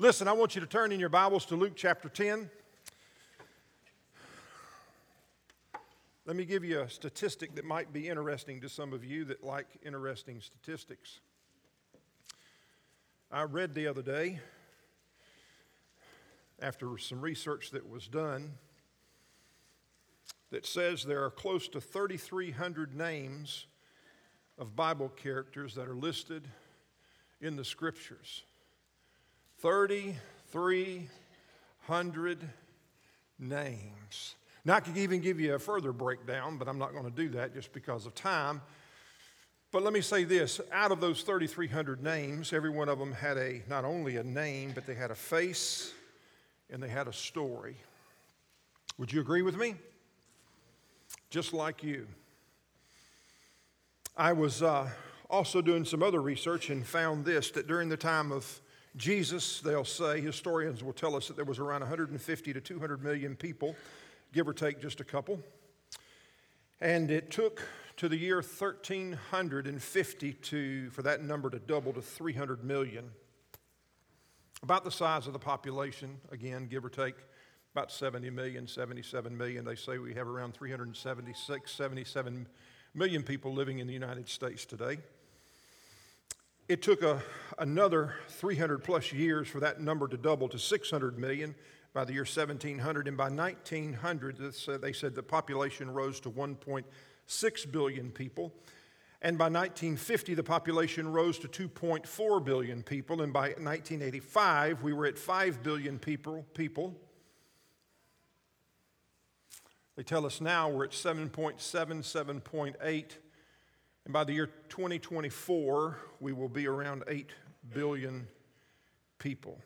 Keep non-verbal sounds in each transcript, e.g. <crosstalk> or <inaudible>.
Listen, I want you to turn in your Bibles to Luke chapter 10. Let me give you a statistic that might be interesting to some of you that like interesting statistics. I read the other day, after some research that was done, that says there are close to 3,300 names of Bible characters that are listed in the scriptures. 3,300 names. Now, I could even give you a further breakdown, but I'm not going to do that just because of time. But let me say this out of those 3,300 names, every one of them had a, not only a name, but they had a face and they had a story. Would you agree with me? Just like you. I was uh, also doing some other research and found this that during the time of Jesus, they'll say, historians will tell us that there was around 150 to 200 million people give or take just a couple. And it took to the year 1350 to, for that number to double to 300 million. About the size of the population, again, give or take about 70 million, 77 million. They say we have around 376, 77 million people living in the United States today. It took a, another 300 plus years for that number to double to 600 million by the year 1700. And by 1900, they said the population rose to 1.6 billion people. And by 1950, the population rose to 2.4 billion people. And by 1985, we were at 5 billion people. people. They tell us now we're at 7.7, 7.8. And by the year 2024, we will be around 8 billion people.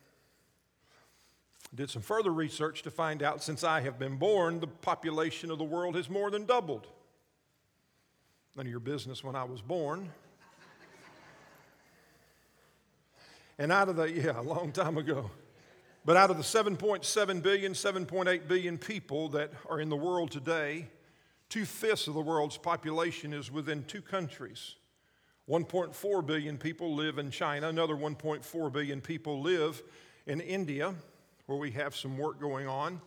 Did some further research to find out since I have been born, the population of the world has more than doubled. None of your business when I was born. and out of the, yeah, a long time ago. But out of the 7.7 billion, 7.8 billion people that are in the world today, two fifths of the world's population is within two countries. 1.4 billion people live in China, another 1.4 billion people live in India where we have some work going on.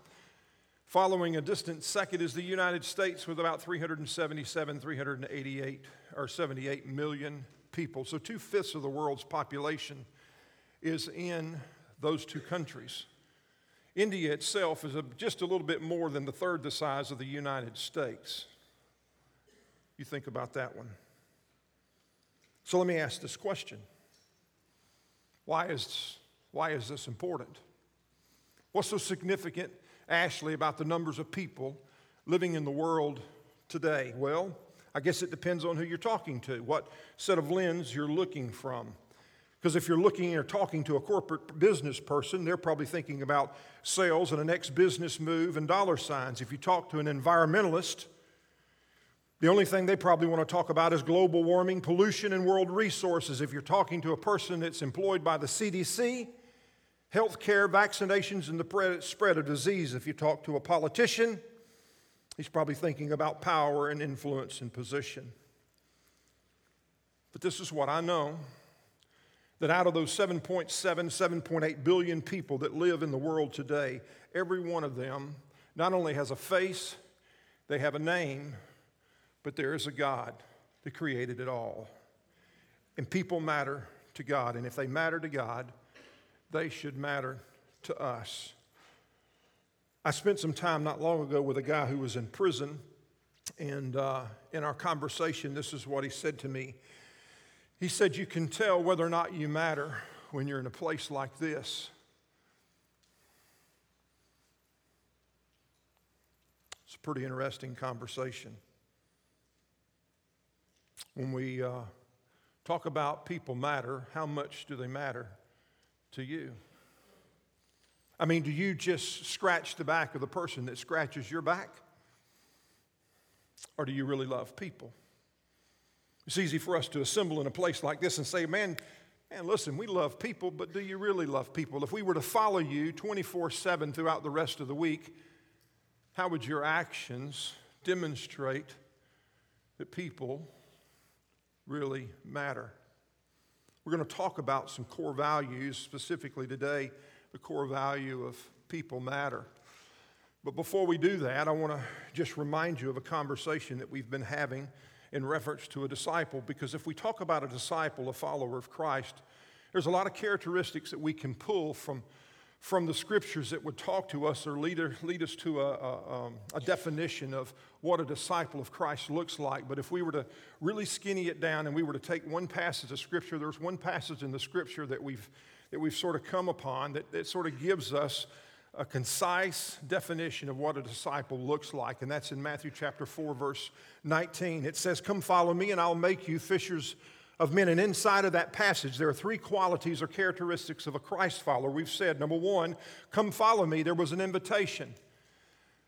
Following a distant second is the United States with about 377, 388, or 78 million people. So two fifths of the world's population is in those two countries. India itself is a, just a little bit more than the third the size of the United States. You think about that one. So let me ask this question Why is, why is this important? What's so significant, Ashley, about the numbers of people living in the world today? Well, I guess it depends on who you're talking to, what set of lens you're looking from. Because if you're looking or talking to a corporate business person, they're probably thinking about sales and a next business move and dollar signs. If you talk to an environmentalist, the only thing they probably want to talk about is global warming, pollution, and world resources. If you're talking to a person that's employed by the CDC, health care, vaccinations, and the spread of disease. If you talk to a politician, he's probably thinking about power and influence and position. But this is what I know that out of those 7.7, 7.8 billion people that live in the world today, every one of them not only has a face, they have a name, but there is a God that created it all. And people matter to God. And if they matter to God, they should matter to us. I spent some time not long ago with a guy who was in prison, and uh, in our conversation, this is what he said to me. He said, You can tell whether or not you matter when you're in a place like this. It's a pretty interesting conversation. When we uh, talk about people matter, how much do they matter to you? I mean, do you just scratch the back of the person that scratches your back? Or do you really love people? It's easy for us to assemble in a place like this and say, man, man, listen, we love people, but do you really love people? If we were to follow you 24 7 throughout the rest of the week, how would your actions demonstrate that people really matter? We're going to talk about some core values, specifically today, the core value of people matter. But before we do that, I want to just remind you of a conversation that we've been having in reference to a disciple, because if we talk about a disciple, a follower of Christ, there's a lot of characteristics that we can pull from, from the scriptures that would talk to us or lead, lead us to a, a, um, a definition of what a disciple of Christ looks like. But if we were to really skinny it down and we were to take one passage of scripture, there's one passage in the scripture that we've, that we've sort of come upon that, that sort of gives us a concise definition of what a disciple looks like, and that's in Matthew chapter 4, verse 19. It says, Come follow me, and I'll make you fishers of men. And inside of that passage, there are three qualities or characteristics of a Christ follower. We've said, number one, come follow me. There was an invitation.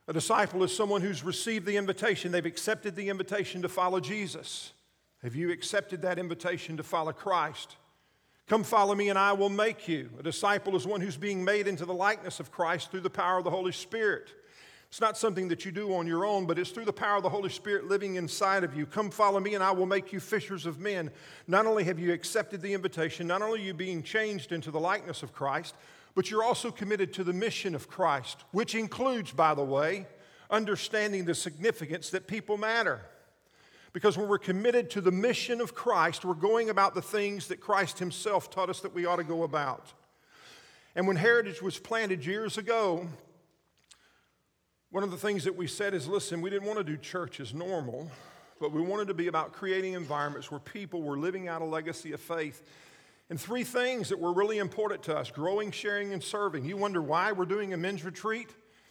A disciple is someone who's received the invitation, they've accepted the invitation to follow Jesus. Have you accepted that invitation to follow Christ? Come follow me, and I will make you. A disciple is one who's being made into the likeness of Christ through the power of the Holy Spirit. It's not something that you do on your own, but it's through the power of the Holy Spirit living inside of you. Come follow me, and I will make you fishers of men. Not only have you accepted the invitation, not only are you being changed into the likeness of Christ, but you're also committed to the mission of Christ, which includes, by the way, understanding the significance that people matter. Because when we're committed to the mission of Christ, we're going about the things that Christ Himself taught us that we ought to go about. And when Heritage was planted years ago, one of the things that we said is listen, we didn't want to do church as normal, but we wanted to be about creating environments where people were living out a legacy of faith. And three things that were really important to us growing, sharing, and serving. You wonder why we're doing a men's retreat?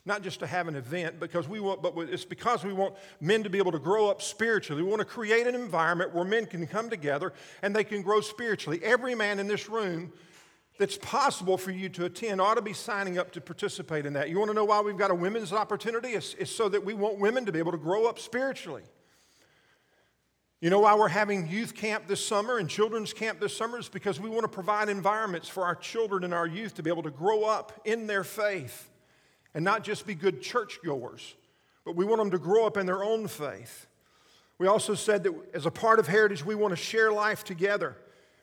Not just to have an event because we want but it's because we want men to be able to grow up spiritually. We want to create an environment where men can come together and they can grow spiritually. Every man in this room that's possible for you to attend ought to be signing up to participate in that. You want to know why we've got a women's opportunity? It's, it's so that we want women to be able to grow up spiritually. You know why we're having youth camp this summer and children's camp this summer? Is because we want to provide environments for our children and our youth to be able to grow up in their faith and not just be good churchgoers, but we want them to grow up in their own faith. We also said that as a part of Heritage, we want to share life together.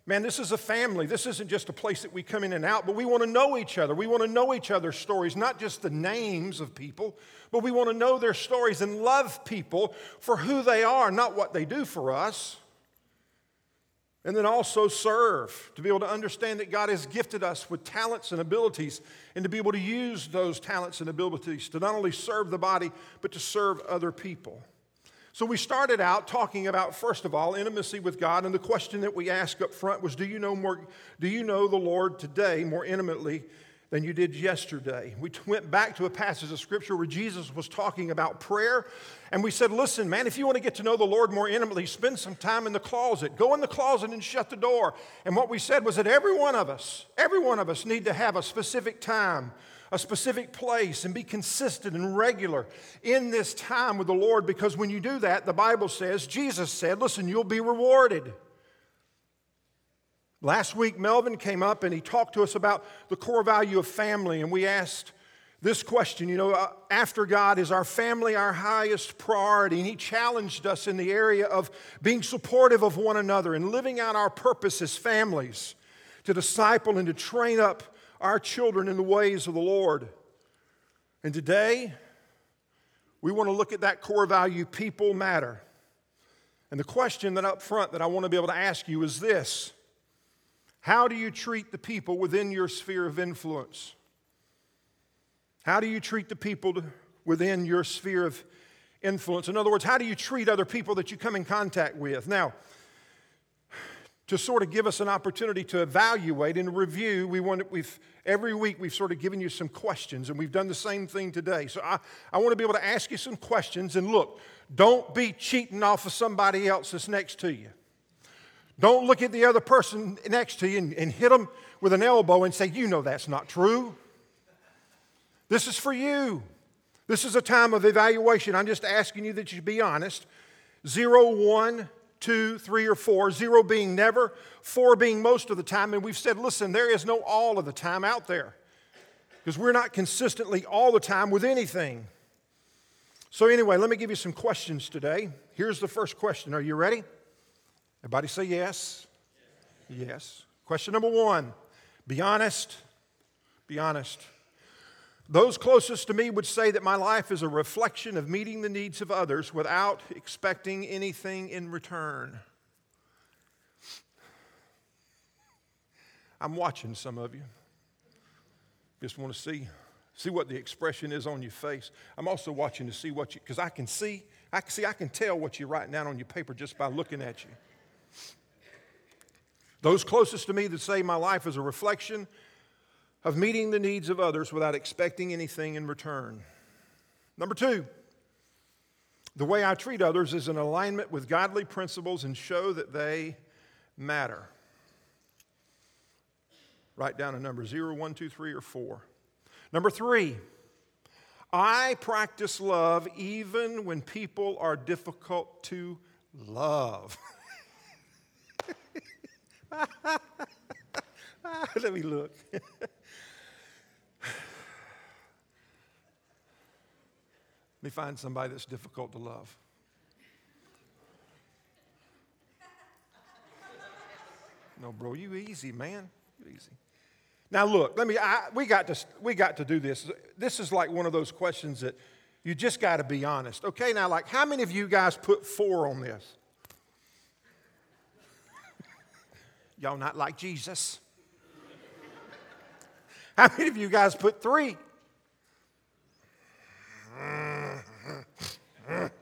Man, this is a family. This isn't just a place that we come in and out, but we want to know each other. We want to know each other's stories, not just the names of people, but we want to know their stories and love people for who they are, not what they do for us. And then also serve, to be able to understand that God has gifted us with talents and abilities, and to be able to use those talents and abilities to not only serve the body, but to serve other people. So we started out talking about, first of all, intimacy with God, and the question that we asked up front was, Do you know more, do you know the Lord today more intimately than you did yesterday. We went back to a passage of scripture where Jesus was talking about prayer, and we said, Listen, man, if you want to get to know the Lord more intimately, spend some time in the closet. Go in the closet and shut the door. And what we said was that every one of us, every one of us need to have a specific time. A specific place and be consistent and regular in this time with the Lord because when you do that, the Bible says, Jesus said, listen, you'll be rewarded. Last week, Melvin came up and he talked to us about the core value of family, and we asked this question you know, uh, after God, is our family our highest priority? And he challenged us in the area of being supportive of one another and living out our purpose as families to disciple and to train up our children in the ways of the Lord. And today, we want to look at that core value people matter. And the question that up front that I want to be able to ask you is this how do you treat the people within your sphere of influence? How do you treat the people within your sphere of influence? In other words, how do you treat other people that you come in contact with? Now, to sort of give us an opportunity to evaluate and review, we want we've every week we've sort of given you some questions, and we've done the same thing today. So I, I want to be able to ask you some questions, and look, don't be cheating off of somebody else that's next to you. Don't look at the other person next to you and, and hit them with an elbow and say, You know that's not true. This is for you. This is a time of evaluation. I'm just asking you that you be honest. Zero, one, two, three, or four. Zero being never, four being most of the time. And we've said, listen, there is no all of the time out there because we're not consistently all the time with anything. So, anyway, let me give you some questions today. Here's the first question Are you ready? Everybody say yes. Yes. Question number one be honest. Be honest. Those closest to me would say that my life is a reflection of meeting the needs of others without expecting anything in return. I'm watching some of you. Just want to see, see what the expression is on your face. I'm also watching to see what you, because I can see, I can see, I can tell what you're writing down on your paper just by looking at you. Those closest to me that say my life is a reflection of meeting the needs of others without expecting anything in return. Number two, the way I treat others is in alignment with godly principles and show that they matter. Write down a number zero, one, two, three, or four. Number three, I practice love even when people are difficult to love. <laughs> <laughs> Let me look. Let me find somebody that's difficult to love. No, bro, you easy, man. You easy. Now look, let me. I, we got to. We got to do this. This is like one of those questions that you just got to be honest. Okay, now like, how many of you guys put four on this? Y'all not like Jesus. <laughs> How many of you guys put three? <laughs>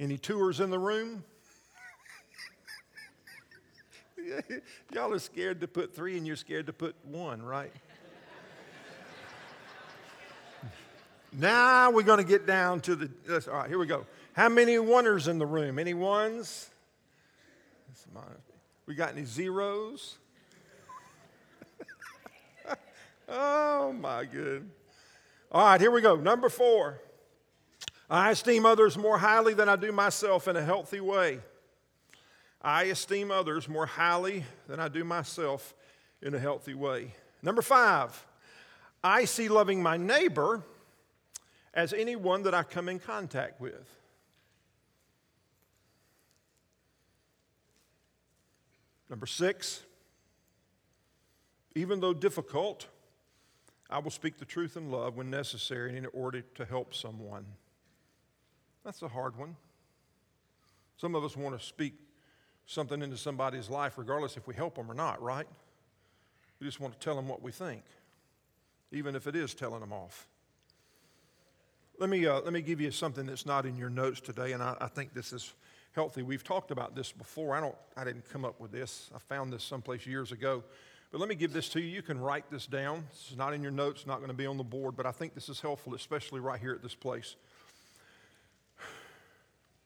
Any tours in the room? <laughs> Y'all are scared to put three and you're scared to put one, right? now we're going to get down to the. All right, here we go. How many oneers in the room? Any ones? We got any zeros? <laughs> oh, my good. All right, here we go. Number four. I esteem others more highly than I do myself in a healthy way. I esteem others more highly than I do myself in a healthy way. Number five, I see loving my neighbor as anyone that I come in contact with. Number six, even though difficult, I will speak the truth in love when necessary in order to help someone. That's a hard one. Some of us want to speak something into somebody's life, regardless if we help them or not, right? We just want to tell them what we think, even if it is telling them off. Let me, uh, let me give you something that's not in your notes today, and I, I think this is healthy. We've talked about this before. I, don't, I didn't come up with this, I found this someplace years ago. But let me give this to you. You can write this down. This is not in your notes, not going to be on the board, but I think this is helpful, especially right here at this place.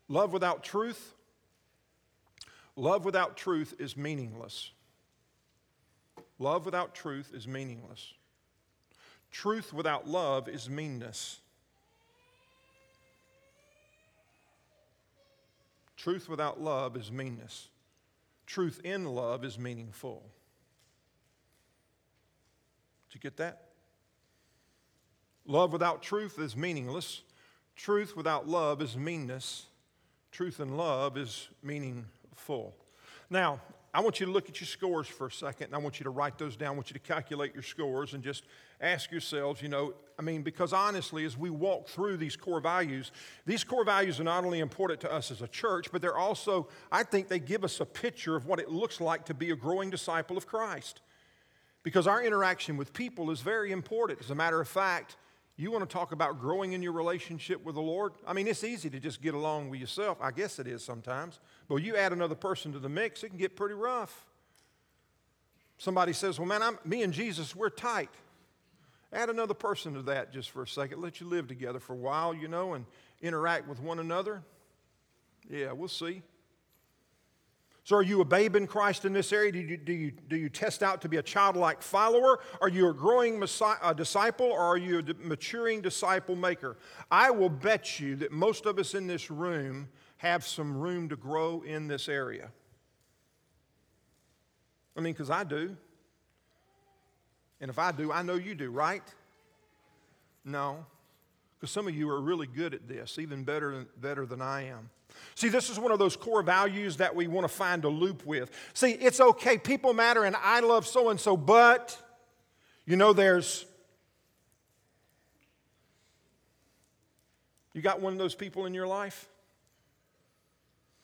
Love without truth. Love without truth is meaningless. Love without truth is meaningless. Truth without love is meanness. Truth without love is meanness. Truth in love is meaningful. Did you get that? Love without truth is meaningless. Truth without love is meanness. Truth and love is meaningful. Now, I want you to look at your scores for a second, and I want you to write those down. I want you to calculate your scores and just ask yourselves, you know, I mean, because honestly, as we walk through these core values, these core values are not only important to us as a church, but they're also, I think, they give us a picture of what it looks like to be a growing disciple of Christ. Because our interaction with people is very important. As a matter of fact, you want to talk about growing in your relationship with the Lord? I mean, it's easy to just get along with yourself. I guess it is sometimes. But you add another person to the mix, it can get pretty rough. Somebody says, Well, man, I'm, me and Jesus, we're tight. Add another person to that just for a second. Let you live together for a while, you know, and interact with one another. Yeah, we'll see. So, are you a babe in Christ in this area? Do you, do you, do you test out to be a childlike follower? Are you a growing a disciple or are you a maturing disciple maker? I will bet you that most of us in this room have some room to grow in this area. I mean, because I do. And if I do, I know you do, right? No. Because some of you are really good at this, even better, better than I am. See, this is one of those core values that we want to find a loop with. See, it's okay, people matter, and I love so and so, but you know, there's. You got one of those people in your life?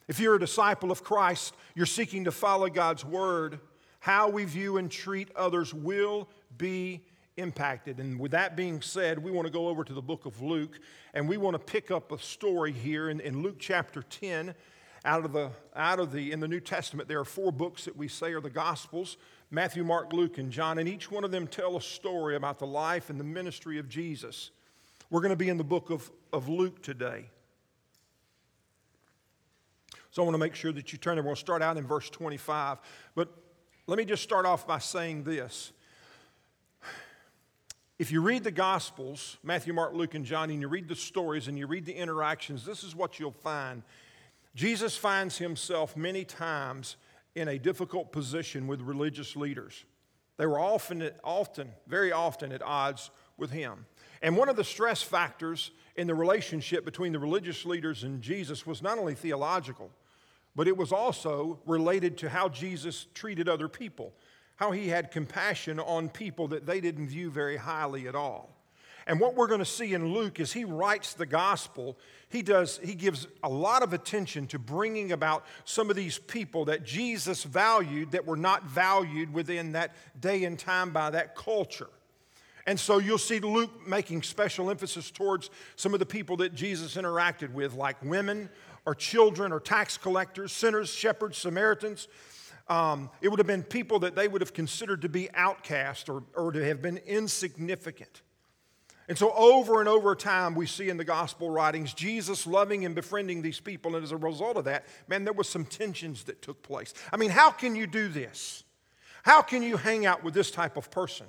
If you're a disciple of Christ, you're seeking to follow God's word, how we view and treat others will be impacted. And with that being said, we want to go over to the book of Luke and we want to pick up a story here in, in Luke chapter 10. Out of, the, out of the, in the New Testament, there are four books that we say are the Gospels Matthew, Mark, Luke, and John, and each one of them tell a story about the life and the ministry of Jesus. We're going to be in the book of, of Luke today. So I want to make sure that you turn there. We'll start out in verse 25. But let me just start off by saying this if you read the Gospels, Matthew, Mark, Luke, and John, and you read the stories and you read the interactions, this is what you'll find. Jesus finds himself many times in a difficult position with religious leaders. They were often, often, very often at odds with him. And one of the stress factors in the relationship between the religious leaders and Jesus was not only theological, but it was also related to how Jesus treated other people how he had compassion on people that they didn't view very highly at all. And what we're going to see in Luke is he writes the gospel, he does he gives a lot of attention to bringing about some of these people that Jesus valued that were not valued within that day and time by that culture. And so you'll see Luke making special emphasis towards some of the people that Jesus interacted with, like women or children or tax collectors, sinners, shepherds, Samaritans, um, it would have been people that they would have considered to be outcast or, or to have been insignificant. And so, over and over time, we see in the gospel writings Jesus loving and befriending these people. And as a result of that, man, there was some tensions that took place. I mean, how can you do this? How can you hang out with this type of person?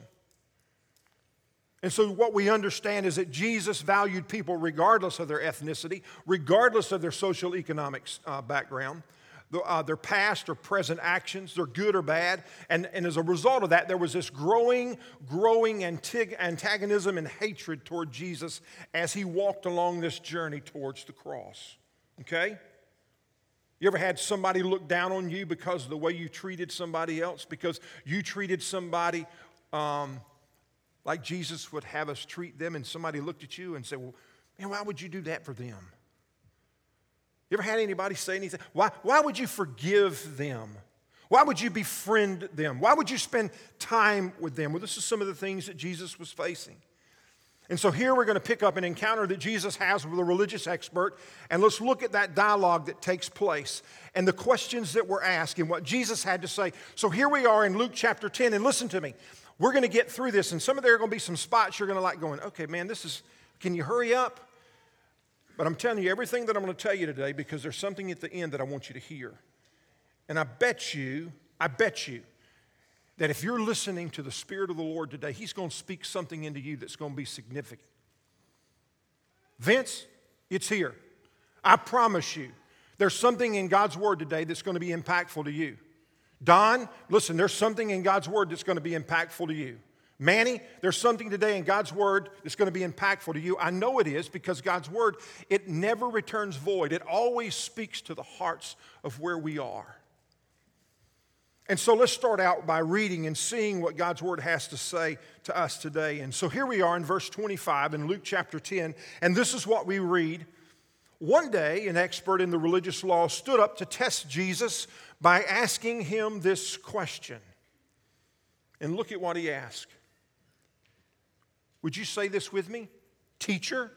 And so, what we understand is that Jesus valued people regardless of their ethnicity, regardless of their social economic uh, background uh, their past or present actions, they're good or bad. And, and as a result of that, there was this growing, growing antagonism and hatred toward Jesus as he walked along this journey towards the cross. Okay? You ever had somebody look down on you because of the way you treated somebody else? Because you treated somebody um, like Jesus would have us treat them, and somebody looked at you and said, Well, man, why would you do that for them? You ever had anybody say anything? Why, why would you forgive them? Why would you befriend them? Why would you spend time with them? Well, this is some of the things that Jesus was facing. And so here we're going to pick up an encounter that Jesus has with a religious expert, and let's look at that dialogue that takes place and the questions that were asked and what Jesus had to say. So here we are in Luke chapter 10, and listen to me. We're going to get through this, and some of there are going to be some spots you're going to like going, okay, man, this is, can you hurry up? But I'm telling you everything that I'm going to tell you today because there's something at the end that I want you to hear. And I bet you, I bet you, that if you're listening to the Spirit of the Lord today, He's going to speak something into you that's going to be significant. Vince, it's here. I promise you, there's something in God's Word today that's going to be impactful to you. Don, listen, there's something in God's Word that's going to be impactful to you. Manny, there's something today in God's word that's going to be impactful to you. I know it is because God's word, it never returns void. It always speaks to the hearts of where we are. And so let's start out by reading and seeing what God's word has to say to us today. And so here we are in verse 25 in Luke chapter 10, and this is what we read. One day, an expert in the religious law stood up to test Jesus by asking him this question. And look at what he asked. Would you say this with me? Teacher,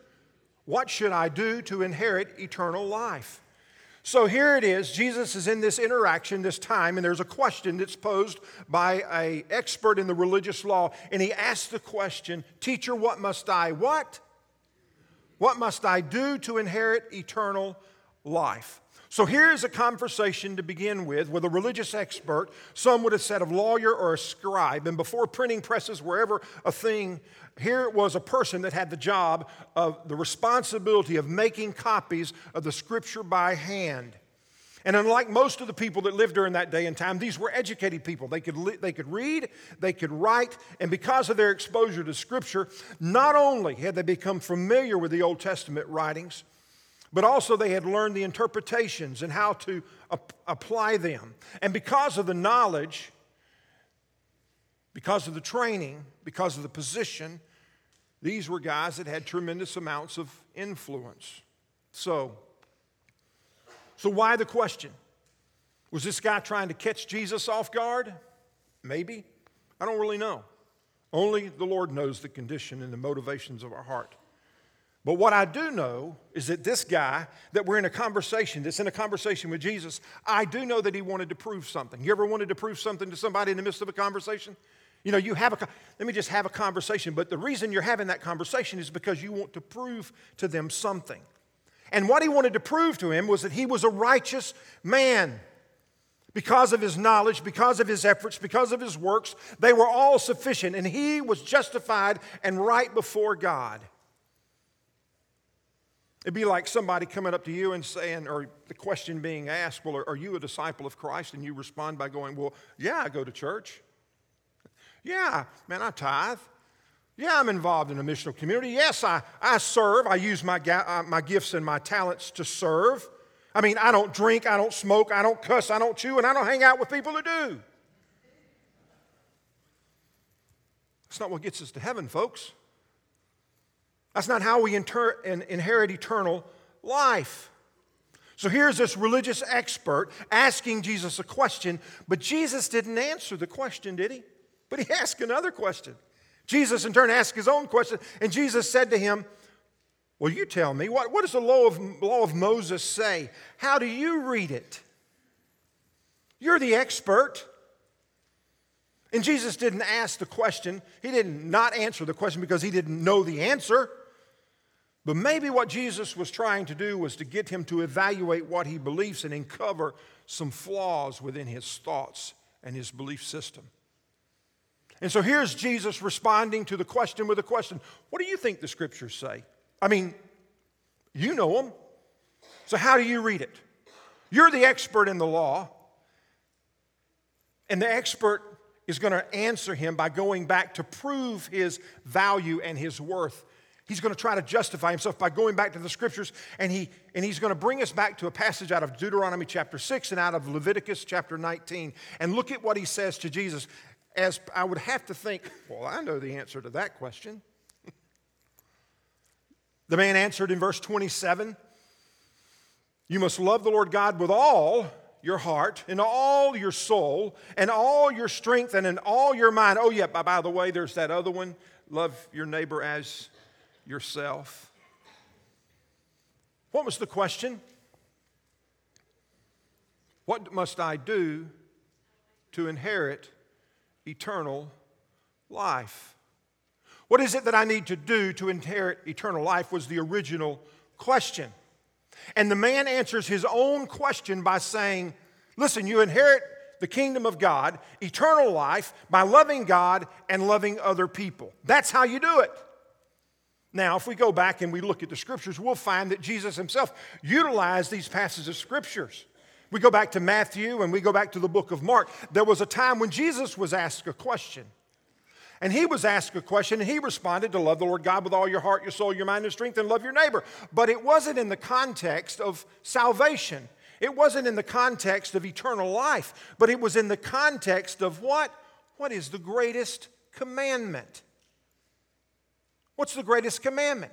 what should I do to inherit eternal life? So here it is. Jesus is in this interaction, this time, and there's a question that's posed by a expert in the religious law, and he asks the question, "Teacher, what must I what? What must I do to inherit eternal life?" So here's a conversation to begin with with a religious expert. Some would have said a lawyer or a scribe. And before printing presses were ever a thing, here was a person that had the job of the responsibility of making copies of the scripture by hand. And unlike most of the people that lived during that day and time, these were educated people. They could, li- they could read, they could write, and because of their exposure to Scripture, not only had they become familiar with the Old Testament writings, but also they had learned the interpretations and how to ap- apply them. And because of the knowledge, because of the training, because of the position, these were guys that had tremendous amounts of influence. So, so, why the question? Was this guy trying to catch Jesus off guard? Maybe. I don't really know. Only the Lord knows the condition and the motivations of our heart. But what I do know is that this guy that we're in a conversation, that's in a conversation with Jesus, I do know that he wanted to prove something. You ever wanted to prove something to somebody in the midst of a conversation? You know, you have a, let me just have a conversation, but the reason you're having that conversation is because you want to prove to them something. And what he wanted to prove to him was that he was a righteous man. Because of his knowledge, because of his efforts, because of his works, they were all sufficient, and he was justified and right before God. It'd be like somebody coming up to you and saying, or the question being asked, Well, are you a disciple of Christ? And you respond by going, Well, yeah, I go to church. Yeah, man, I tithe. Yeah, I'm involved in a missional community. Yes, I, I serve. I use my, uh, my gifts and my talents to serve. I mean, I don't drink, I don't smoke, I don't cuss, I don't chew, and I don't hang out with people who do. That's not what gets us to heaven, folks. That's not how we inter- inherit eternal life. So here's this religious expert asking Jesus a question, but Jesus didn't answer the question, did he? But he <laughs> asked another question. Jesus, in turn, asked his own question, and Jesus said to him, Well, you tell me, what, what does the law of, law of Moses say? How do you read it? You're the expert. And Jesus didn't ask the question, he didn't not answer the question because he didn't know the answer. But maybe what Jesus was trying to do was to get him to evaluate what he believes and uncover some flaws within his thoughts and his belief system. And so here's Jesus responding to the question with a question What do you think the scriptures say? I mean, you know them. So how do you read it? You're the expert in the law. And the expert is going to answer him by going back to prove his value and his worth. He's going to try to justify himself by going back to the scriptures, and, he, and he's going to bring us back to a passage out of Deuteronomy chapter 6 and out of Leviticus chapter 19. And look at what he says to Jesus as I would have to think, well, I know the answer to that question. <laughs> the man answered in verse 27 You must love the Lord God with all your heart, and all your soul, and all your strength, and in all your mind. Oh, yeah, by the way, there's that other one love your neighbor as yourself. What was the question? What must I do to inherit eternal life. What is it that I need to do to inherit eternal life? Was the original question. And the man answers his own question by saying, Listen, you inherit the kingdom of God, eternal life, by loving God and loving other people. That's how you do it. Now, if we go back and we look at the scriptures, we'll find that Jesus himself utilized these passages of scriptures. We go back to Matthew and we go back to the book of Mark. There was a time when Jesus was asked a question. And he was asked a question and he responded to love the Lord God with all your heart, your soul, your mind, and strength, and love your neighbor. But it wasn't in the context of salvation. It wasn't in the context of eternal life, but it was in the context of what? What is the greatest commandment? What's the greatest commandment?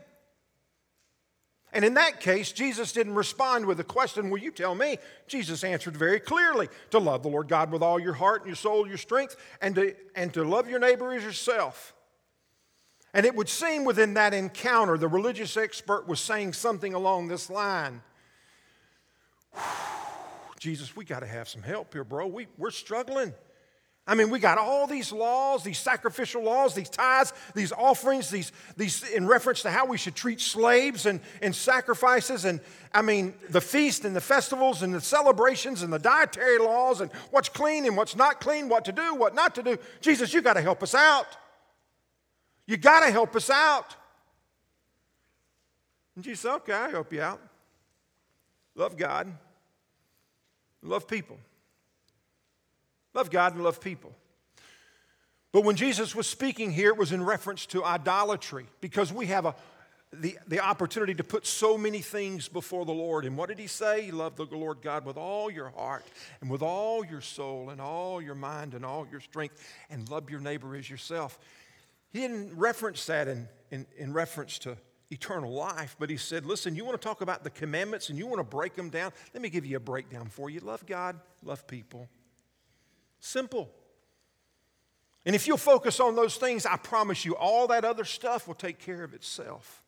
And in that case, Jesus didn't respond with a question, Will you tell me? Jesus answered very clearly to love the Lord God with all your heart and your soul, your strength, and to, and to love your neighbor as yourself. And it would seem within that encounter, the religious expert was saying something along this line Jesus, we got to have some help here, bro. We, we're struggling. I mean, we got all these laws, these sacrificial laws, these tithes, these offerings, these, these in reference to how we should treat slaves and, and sacrifices, and I mean, the feast and the festivals and the celebrations and the dietary laws and what's clean and what's not clean, what to do, what not to do. Jesus, you got to help us out. You got to help us out. And Jesus said, okay, I'll help you out. Love God, love people. Love God and love people. But when Jesus was speaking here, it was in reference to idolatry because we have a, the, the opportunity to put so many things before the Lord. And what did he say? Love the Lord God with all your heart and with all your soul and all your mind and all your strength, and love your neighbor as yourself. He didn't reference that in, in, in reference to eternal life, but he said, Listen, you want to talk about the commandments and you want to break them down? Let me give you a breakdown for you. Love God, love people. Simple. And if you'll focus on those things, I promise you, all that other stuff will take care of itself.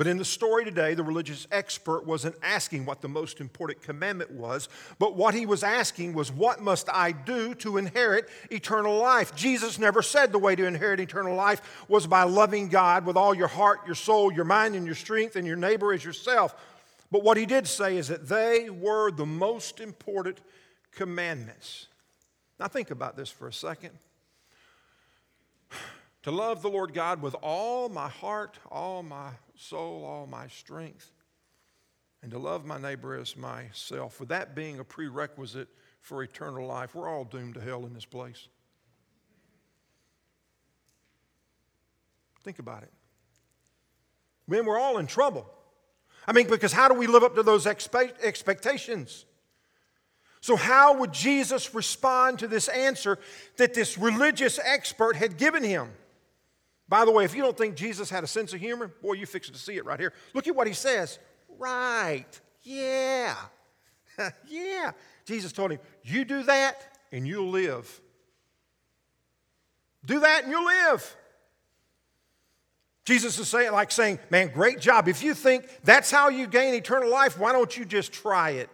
But in the story today, the religious expert wasn't asking what the most important commandment was, but what he was asking was, What must I do to inherit eternal life? Jesus never said the way to inherit eternal life was by loving God with all your heart, your soul, your mind, and your strength, and your neighbor as yourself. But what he did say is that they were the most important commandments. Now, think about this for a second. <sighs> To love the Lord God with all my heart, all my soul, all my strength, and to love my neighbor as myself, with that being a prerequisite for eternal life, we're all doomed to hell in this place. Think about it. Man, we're all in trouble. I mean, because how do we live up to those expect- expectations? So, how would Jesus respond to this answer that this religious expert had given him? By the way, if you don't think Jesus had a sense of humor, boy, you're fixing to see it right here. Look at what he says. Right. Yeah. <laughs> yeah. Jesus told him, You do that and you'll live. Do that and you'll live. Jesus is saying, like saying, Man, great job. If you think that's how you gain eternal life, why don't you just try it?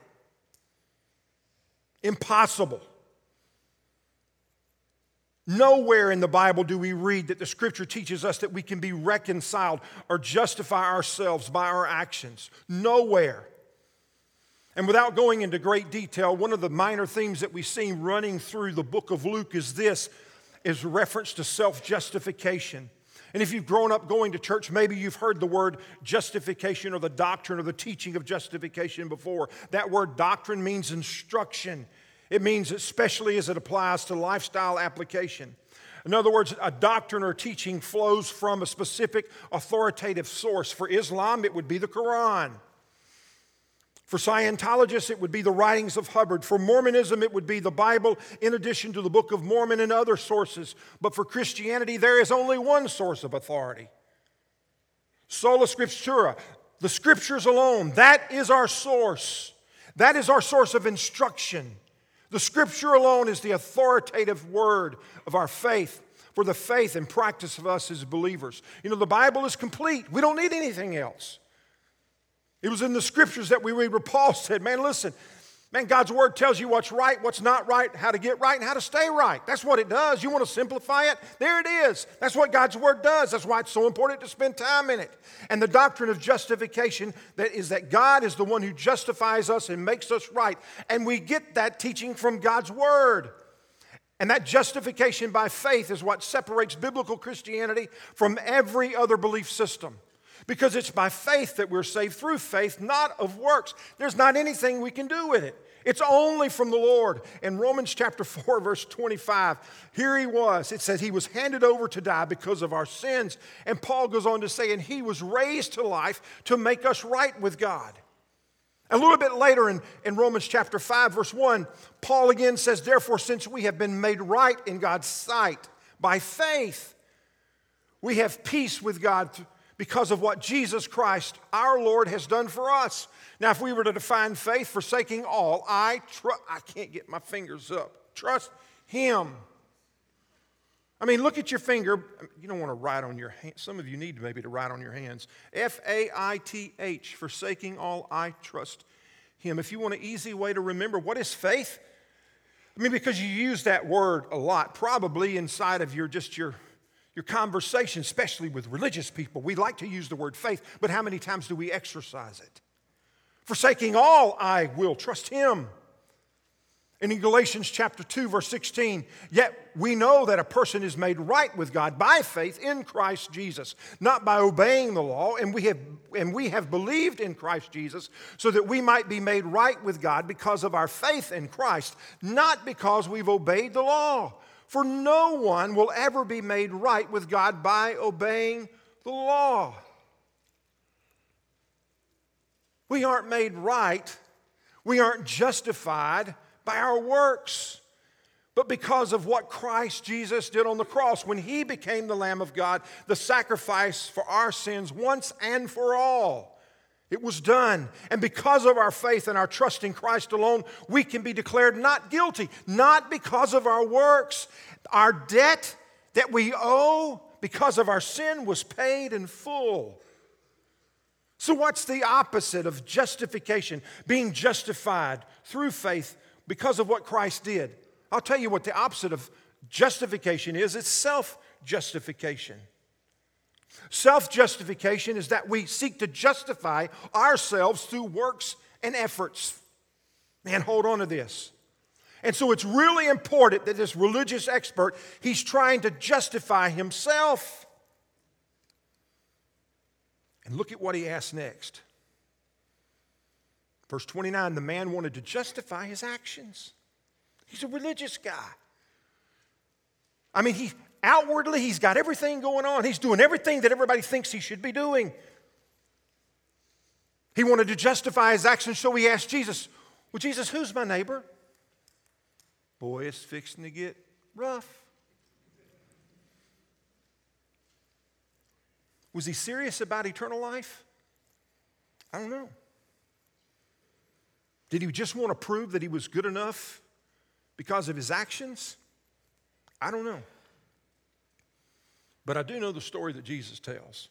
Impossible. Nowhere in the Bible do we read that the scripture teaches us that we can be reconciled or justify ourselves by our actions. Nowhere. And without going into great detail, one of the minor themes that we see running through the book of Luke is this is reference to self-justification. And if you've grown up going to church, maybe you've heard the word justification or the doctrine or the teaching of justification before. That word doctrine means instruction. It means, especially as it applies to lifestyle application. In other words, a doctrine or teaching flows from a specific authoritative source. For Islam, it would be the Quran. For Scientologists, it would be the writings of Hubbard. For Mormonism, it would be the Bible in addition to the Book of Mormon and other sources. But for Christianity, there is only one source of authority Sola Scriptura, the Scriptures alone. That is our source. That is our source of instruction. The Scripture alone is the authoritative word of our faith for the faith and practice of us as believers. You know, the Bible is complete, we don't need anything else. It was in the scriptures that we read where Paul said, Man, listen, man, God's word tells you what's right, what's not right, how to get right, and how to stay right. That's what it does. You want to simplify it? There it is. That's what God's word does. That's why it's so important to spend time in it. And the doctrine of justification that is that God is the one who justifies us and makes us right. And we get that teaching from God's word. And that justification by faith is what separates biblical Christianity from every other belief system. Because it's by faith that we're saved through faith, not of works. There's not anything we can do with it. It's only from the Lord. In Romans chapter <laughs> 4, verse 25, here he was. It says he was handed over to die because of our sins. And Paul goes on to say, and he was raised to life to make us right with God. A little bit later in, in Romans chapter 5, verse 1, Paul again says, Therefore, since we have been made right in God's sight by faith, we have peace with God because of what Jesus Christ, our Lord, has done for us. Now, if we were to define faith, forsaking all, I trust, I can't get my fingers up. Trust Him. I mean, look at your finger. You don't want to write on your hand. Some of you need maybe to write on your hands. F A I T H, forsaking all, I trust Him. If you want an easy way to remember what is faith, I mean, because you use that word a lot, probably inside of your just your your conversation, especially with religious people. We like to use the word faith, but how many times do we exercise it? Forsaking all, I will trust Him. And in Galatians chapter 2, verse 16, yet we know that a person is made right with God by faith in Christ Jesus, not by obeying the law, and we have, and we have believed in Christ Jesus so that we might be made right with God because of our faith in Christ, not because we've obeyed the law. For no one will ever be made right with God by obeying the law. We aren't made right, we aren't justified by our works, but because of what Christ Jesus did on the cross when he became the Lamb of God, the sacrifice for our sins once and for all. It was done. And because of our faith and our trust in Christ alone, we can be declared not guilty, not because of our works. Our debt that we owe because of our sin was paid in full. So, what's the opposite of justification? Being justified through faith because of what Christ did. I'll tell you what the opposite of justification is it's self justification. Self justification is that we seek to justify ourselves through works and efforts. Man, hold on to this. And so it's really important that this religious expert, he's trying to justify himself. And look at what he asks next. Verse 29 the man wanted to justify his actions. He's a religious guy. I mean, he outwardly he's got everything going on. He's doing everything that everybody thinks he should be doing. He wanted to justify his actions, so he asked Jesus, Well, Jesus, who's my neighbor? Boy, it's fixing to get rough. Was he serious about eternal life? I don't know. Did he just want to prove that he was good enough because of his actions? I don't know. But I do know the story that Jesus tells.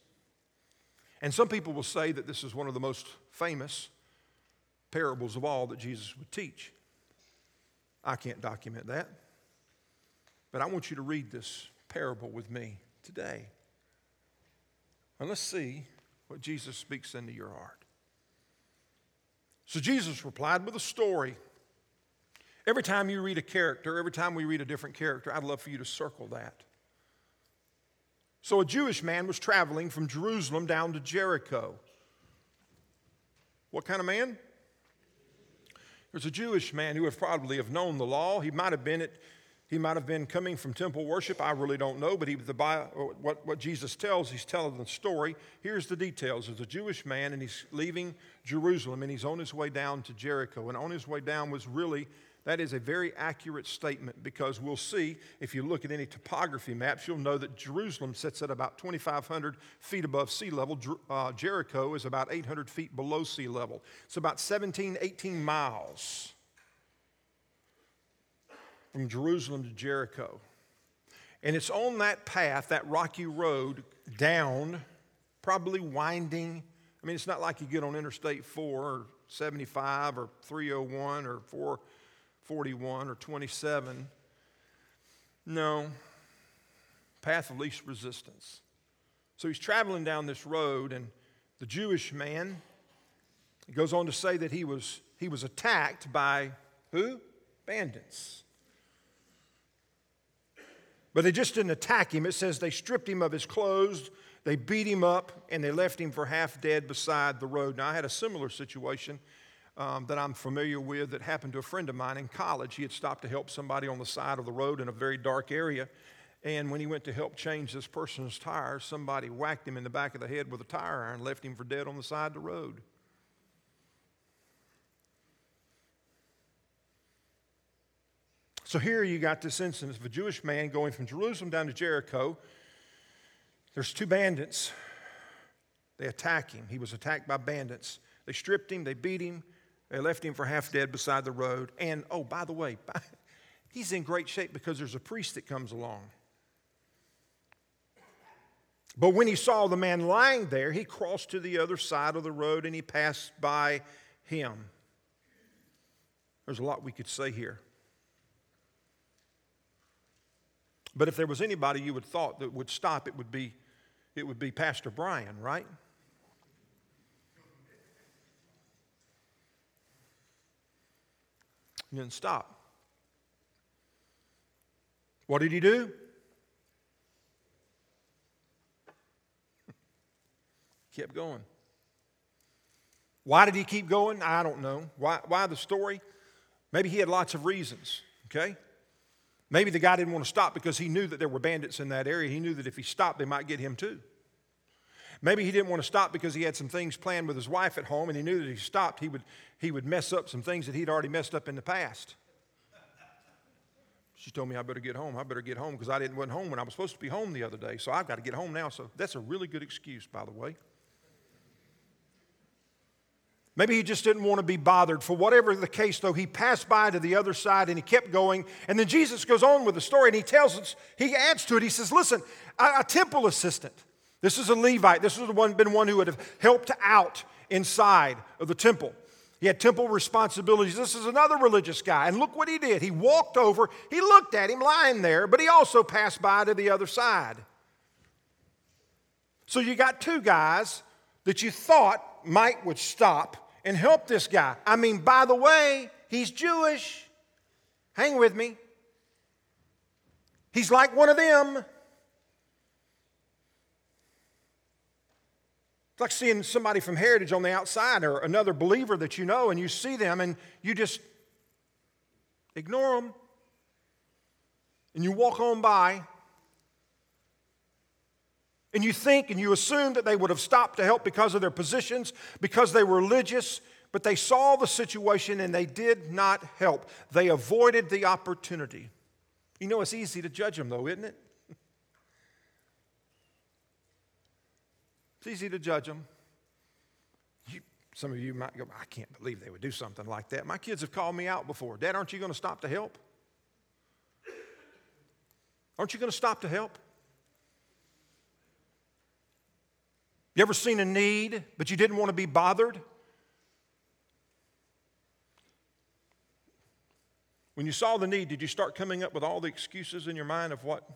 And some people will say that this is one of the most famous parables of all that Jesus would teach. I can't document that. But I want you to read this parable with me today. And let's see what Jesus speaks into your heart. So Jesus replied with a story. Every time you read a character, every time we read a different character, I'd love for you to circle that. So a Jewish man was traveling from Jerusalem down to Jericho. What kind of man? There's a Jewish man who would probably have known the law. He might have been at he might have been coming from temple worship. I really don't know, but he, the, what, what Jesus tells, he's telling the story. Here's the details. There's a Jewish man, and he's leaving Jerusalem, and he's on his way down to Jericho. And on his way down was really, that is a very accurate statement because we'll see, if you look at any topography maps, you'll know that Jerusalem sits at about 2,500 feet above sea level. Uh, Jericho is about 800 feet below sea level. It's about 17, 18 miles from Jerusalem to Jericho. And it's on that path, that rocky road down, probably winding. I mean, it's not like you get on Interstate 4 or 75 or 301 or 441 or 27. No, path of least resistance. So he's traveling down this road, and the Jewish man goes on to say that he was, he was attacked by who? Bandits. But they just didn't attack him. It says they stripped him of his clothes, they beat him up, and they left him for half dead beside the road. Now, I had a similar situation um, that I'm familiar with that happened to a friend of mine in college. He had stopped to help somebody on the side of the road in a very dark area. And when he went to help change this person's tires, somebody whacked him in the back of the head with a tire iron, left him for dead on the side of the road. So here you got this instance of a Jewish man going from Jerusalem down to Jericho. There's two bandits. They attack him. He was attacked by bandits. They stripped him, they beat him, they left him for half dead beside the road. And oh, by the way, <laughs> he's in great shape because there's a priest that comes along. But when he saw the man lying there, he crossed to the other side of the road and he passed by him. There's a lot we could say here. But if there was anybody you would thought that would stop, it would be, it would be Pastor Brian, right? and then stop. What did he do? <laughs> kept going. Why did he keep going? I don't know. Why, why the story? Maybe he had lots of reasons, okay? Maybe the guy didn't want to stop because he knew that there were bandits in that area. He knew that if he stopped, they might get him too. Maybe he didn't want to stop because he had some things planned with his wife at home and he knew that if he stopped, he would, he would mess up some things that he'd already messed up in the past. She told me I better get home. I better get home because I didn't wasn't home when I was supposed to be home the other day. So I've got to get home now. So that's a really good excuse, by the way. Maybe he just didn't want to be bothered. For whatever the case, though, he passed by to the other side and he kept going. And then Jesus goes on with the story and he tells us, he adds to it. He says, Listen, a, a temple assistant, this is a Levite, this has one, been one who would have helped out inside of the temple. He had temple responsibilities. This is another religious guy. And look what he did. He walked over, he looked at him lying there, but he also passed by to the other side. So you got two guys that you thought might would stop and help this guy. I mean, by the way, he's Jewish. Hang with me. He's like one of them. It's like seeing somebody from Heritage on the outside or another believer that you know, and you see them and you just ignore them. And you walk on by. And you think and you assume that they would have stopped to help because of their positions, because they were religious, but they saw the situation and they did not help. They avoided the opportunity. You know, it's easy to judge them, though, isn't it? It's easy to judge them. You, some of you might go, I can't believe they would do something like that. My kids have called me out before. Dad, aren't you going to stop to help? Aren't you going to stop to help? You ever seen a need, but you didn't want to be bothered? When you saw the need, did you start coming up with all the excuses in your mind of what?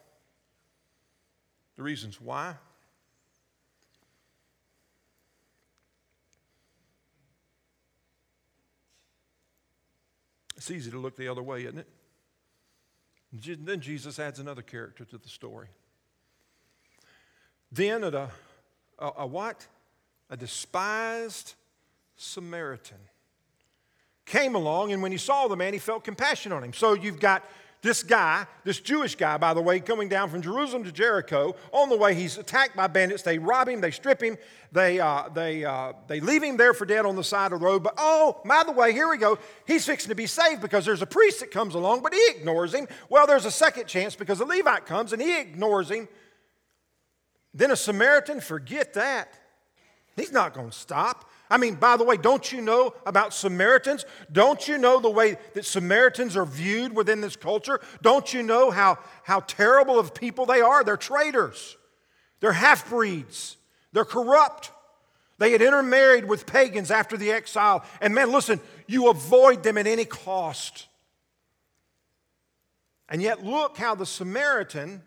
The reasons why? It's easy to look the other way, isn't it? Then Jesus adds another character to the story. Then at a a, a what? A despised Samaritan came along, and when he saw the man, he felt compassion on him. So you've got this guy, this Jewish guy, by the way, coming down from Jerusalem to Jericho. On the way, he's attacked by bandits. They rob him, they strip him, they, uh, they, uh, they leave him there for dead on the side of the road. But oh, by the way, here we go. He's fixing to be saved because there's a priest that comes along, but he ignores him. Well, there's a second chance because a Levite comes and he ignores him. Then a Samaritan, forget that. He's not going to stop. I mean, by the way, don't you know about Samaritans? Don't you know the way that Samaritans are viewed within this culture? Don't you know how, how terrible of people they are? They're traitors, they're half breeds, they're corrupt. They had intermarried with pagans after the exile. And man, listen, you avoid them at any cost. And yet, look how the Samaritan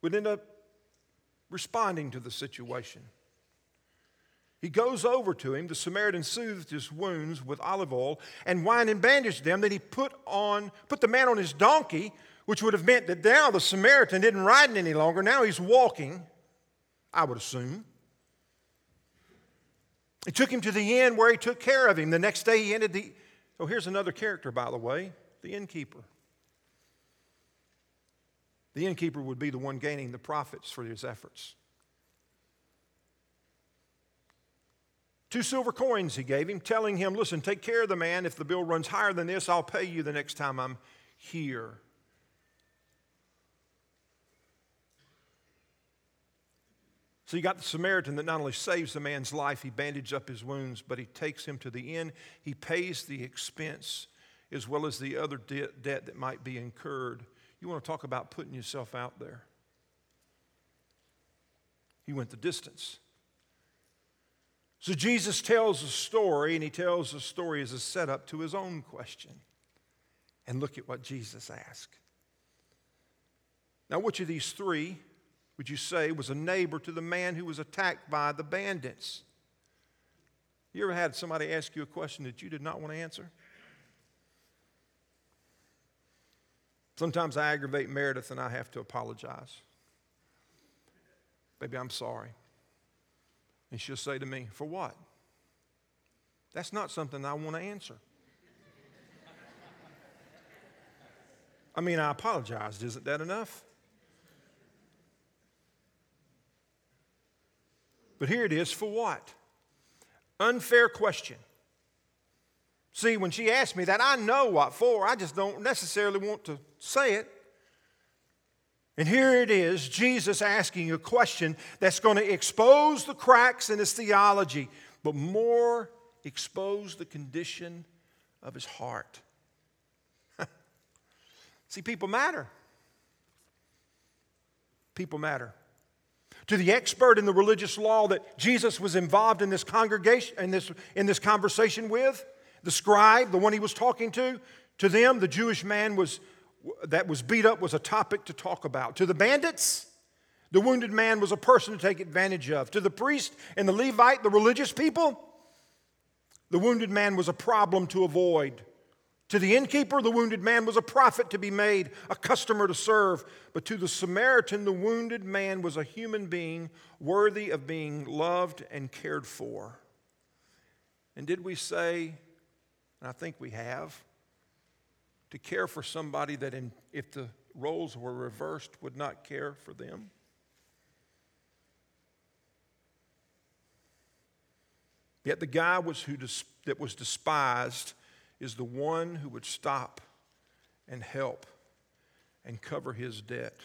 would end up responding to the situation. He goes over to him. The Samaritan soothed his wounds with olive oil and wine and bandaged them. Then he put on put the man on his donkey, which would have meant that now the Samaritan didn't ride any longer. Now he's walking, I would assume. He took him to the inn where he took care of him. The next day he ended the. Oh, here's another character, by the way the innkeeper. The innkeeper would be the one gaining the profits for his efforts. Two silver coins he gave him, telling him, Listen, take care of the man. If the bill runs higher than this, I'll pay you the next time I'm here. So you got the Samaritan that not only saves the man's life, he bandages up his wounds, but he takes him to the inn. He pays the expense as well as the other debt, debt that might be incurred you want to talk about putting yourself out there. He went the distance. So Jesus tells a story, and he tells the story as a setup to his own question. And look at what Jesus asked. Now, which of these three would you say was a neighbor to the man who was attacked by the bandits? You ever had somebody ask you a question that you did not want to answer? Sometimes I aggravate Meredith and I have to apologize. Baby, I'm sorry. And she'll say to me, For what? That's not something I want to answer. I mean, I apologized. Isn't that enough? But here it is for what? Unfair question. See, when she asked me that, I know what for. I just don't necessarily want to say it. And here it is Jesus asking a question that's going to expose the cracks in his theology, but more expose the condition of his heart. <laughs> See, people matter. People matter. To the expert in the religious law that Jesus was involved in this congregation, in this, in this conversation with, the scribe, the one he was talking to, to them, the Jewish man was, that was beat up was a topic to talk about. To the bandits, the wounded man was a person to take advantage of. To the priest and the Levite, the religious people, the wounded man was a problem to avoid. To the innkeeper, the wounded man was a profit to be made, a customer to serve. But to the Samaritan, the wounded man was a human being worthy of being loved and cared for. And did we say, and I think we have, to care for somebody that, in, if the roles were reversed, would not care for them? Yet the guy was who that was despised is the one who would stop and help and cover his debt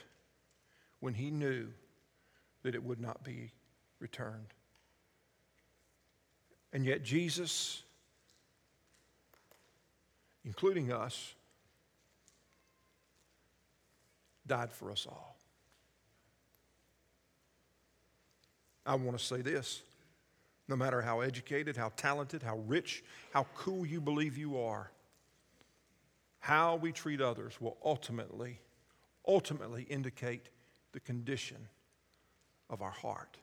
when he knew that it would not be returned. And yet, Jesus, including us, died for us all. I want to say this no matter how educated, how talented, how rich, how cool you believe you are, how we treat others will ultimately, ultimately indicate the condition of our heart.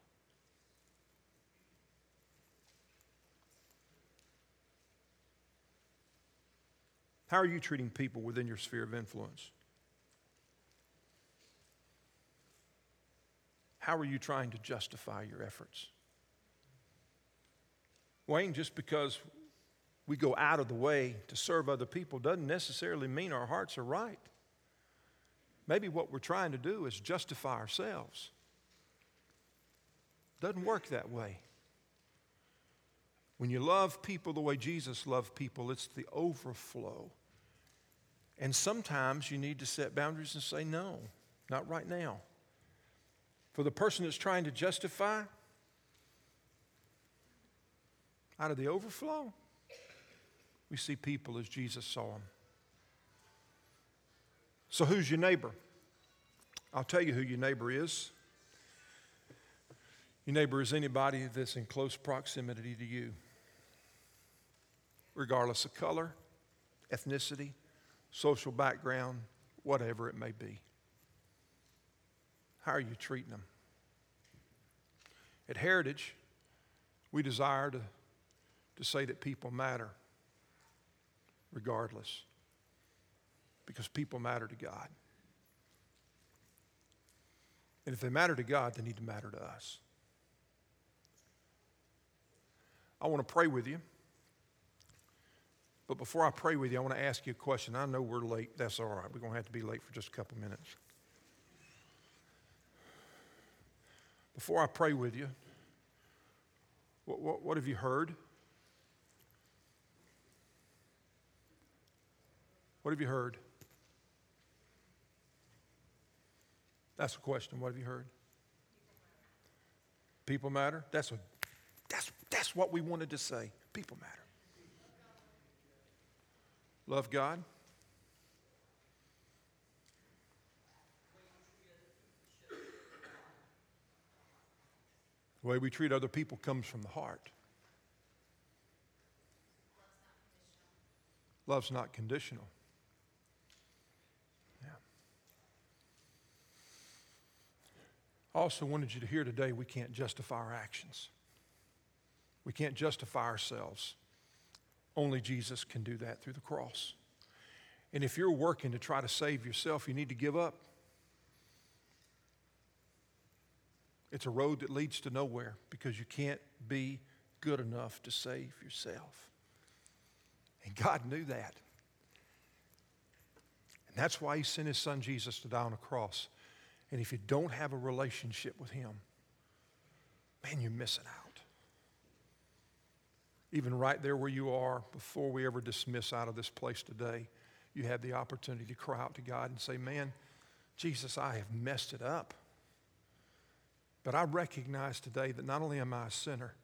How are you treating people within your sphere of influence? How are you trying to justify your efforts? Wayne, just because we go out of the way to serve other people doesn't necessarily mean our hearts are right. Maybe what we're trying to do is justify ourselves. Doesn't work that way. When you love people the way Jesus loved people, it's the overflow. And sometimes you need to set boundaries and say, no, not right now. For the person that's trying to justify, out of the overflow, we see people as Jesus saw them. So, who's your neighbor? I'll tell you who your neighbor is. Your neighbor is anybody that's in close proximity to you, regardless of color, ethnicity, social background, whatever it may be. How are you treating them? At Heritage, we desire to to say that people matter regardless because people matter to God. And if they matter to God, they need to matter to us. I want to pray with you. But before I pray with you, I want to ask you a question. I know we're late. That's all right. We're going to have to be late for just a couple minutes. Before I pray with you, what, what, what have you heard? What have you heard? That's a question. What have you heard? People matter. That's, a, that's, that's what we wanted to say. People matter. Love God. The way we treat other people comes from the heart. Love's not conditional. Yeah. I also wanted you to hear today we can't justify our actions. We can't justify ourselves. Only Jesus can do that through the cross. And if you're working to try to save yourself, you need to give up. It's a road that leads to nowhere because you can't be good enough to save yourself. And God knew that. And that's why He sent His Son Jesus to die on a cross. And if you don't have a relationship with Him, man, you're missing out. Even right there where you are, before we ever dismiss out of this place today, you have the opportunity to cry out to God and say, Man, Jesus, I have messed it up. But I recognize today that not only am I a sinner,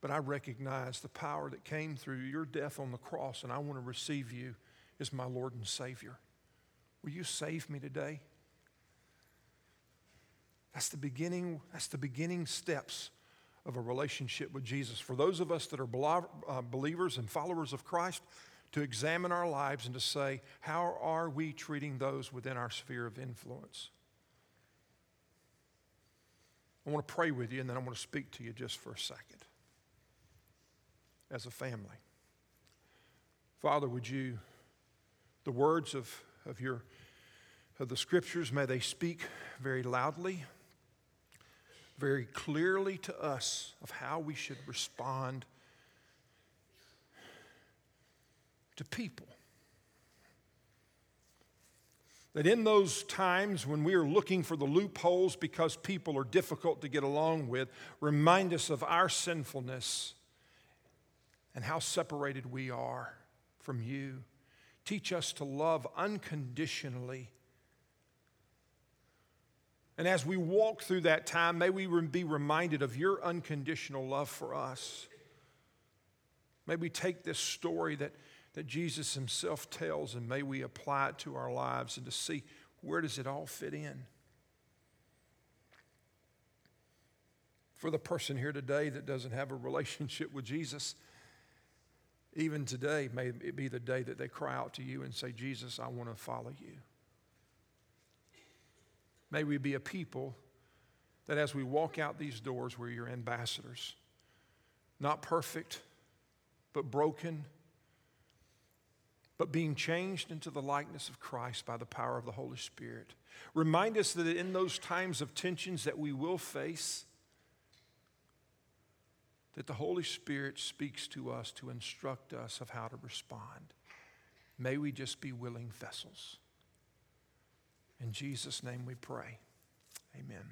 but I recognize the power that came through your death on the cross, and I want to receive you as my Lord and Savior. Will you save me today? That's the beginning, that's the beginning steps of a relationship with Jesus. For those of us that are uh, believers and followers of Christ, to examine our lives and to say, how are we treating those within our sphere of influence? I want to pray with you and then I want to speak to you just for a second as a family. Father, would you, the words of, of your of the scriptures, may they speak very loudly, very clearly to us of how we should respond to people. That in those times when we are looking for the loopholes because people are difficult to get along with, remind us of our sinfulness and how separated we are from you. Teach us to love unconditionally. And as we walk through that time, may we be reminded of your unconditional love for us. May we take this story that that Jesus himself tells, and may we apply it to our lives and to see where does it all fit in. For the person here today that doesn't have a relationship with Jesus, even today may it be the day that they cry out to you and say, Jesus, I want to follow you. May we be a people that as we walk out these doors, we're your ambassadors. Not perfect, but broken but being changed into the likeness of Christ by the power of the Holy Spirit. Remind us that in those times of tensions that we will face, that the Holy Spirit speaks to us to instruct us of how to respond. May we just be willing vessels. In Jesus' name we pray. Amen.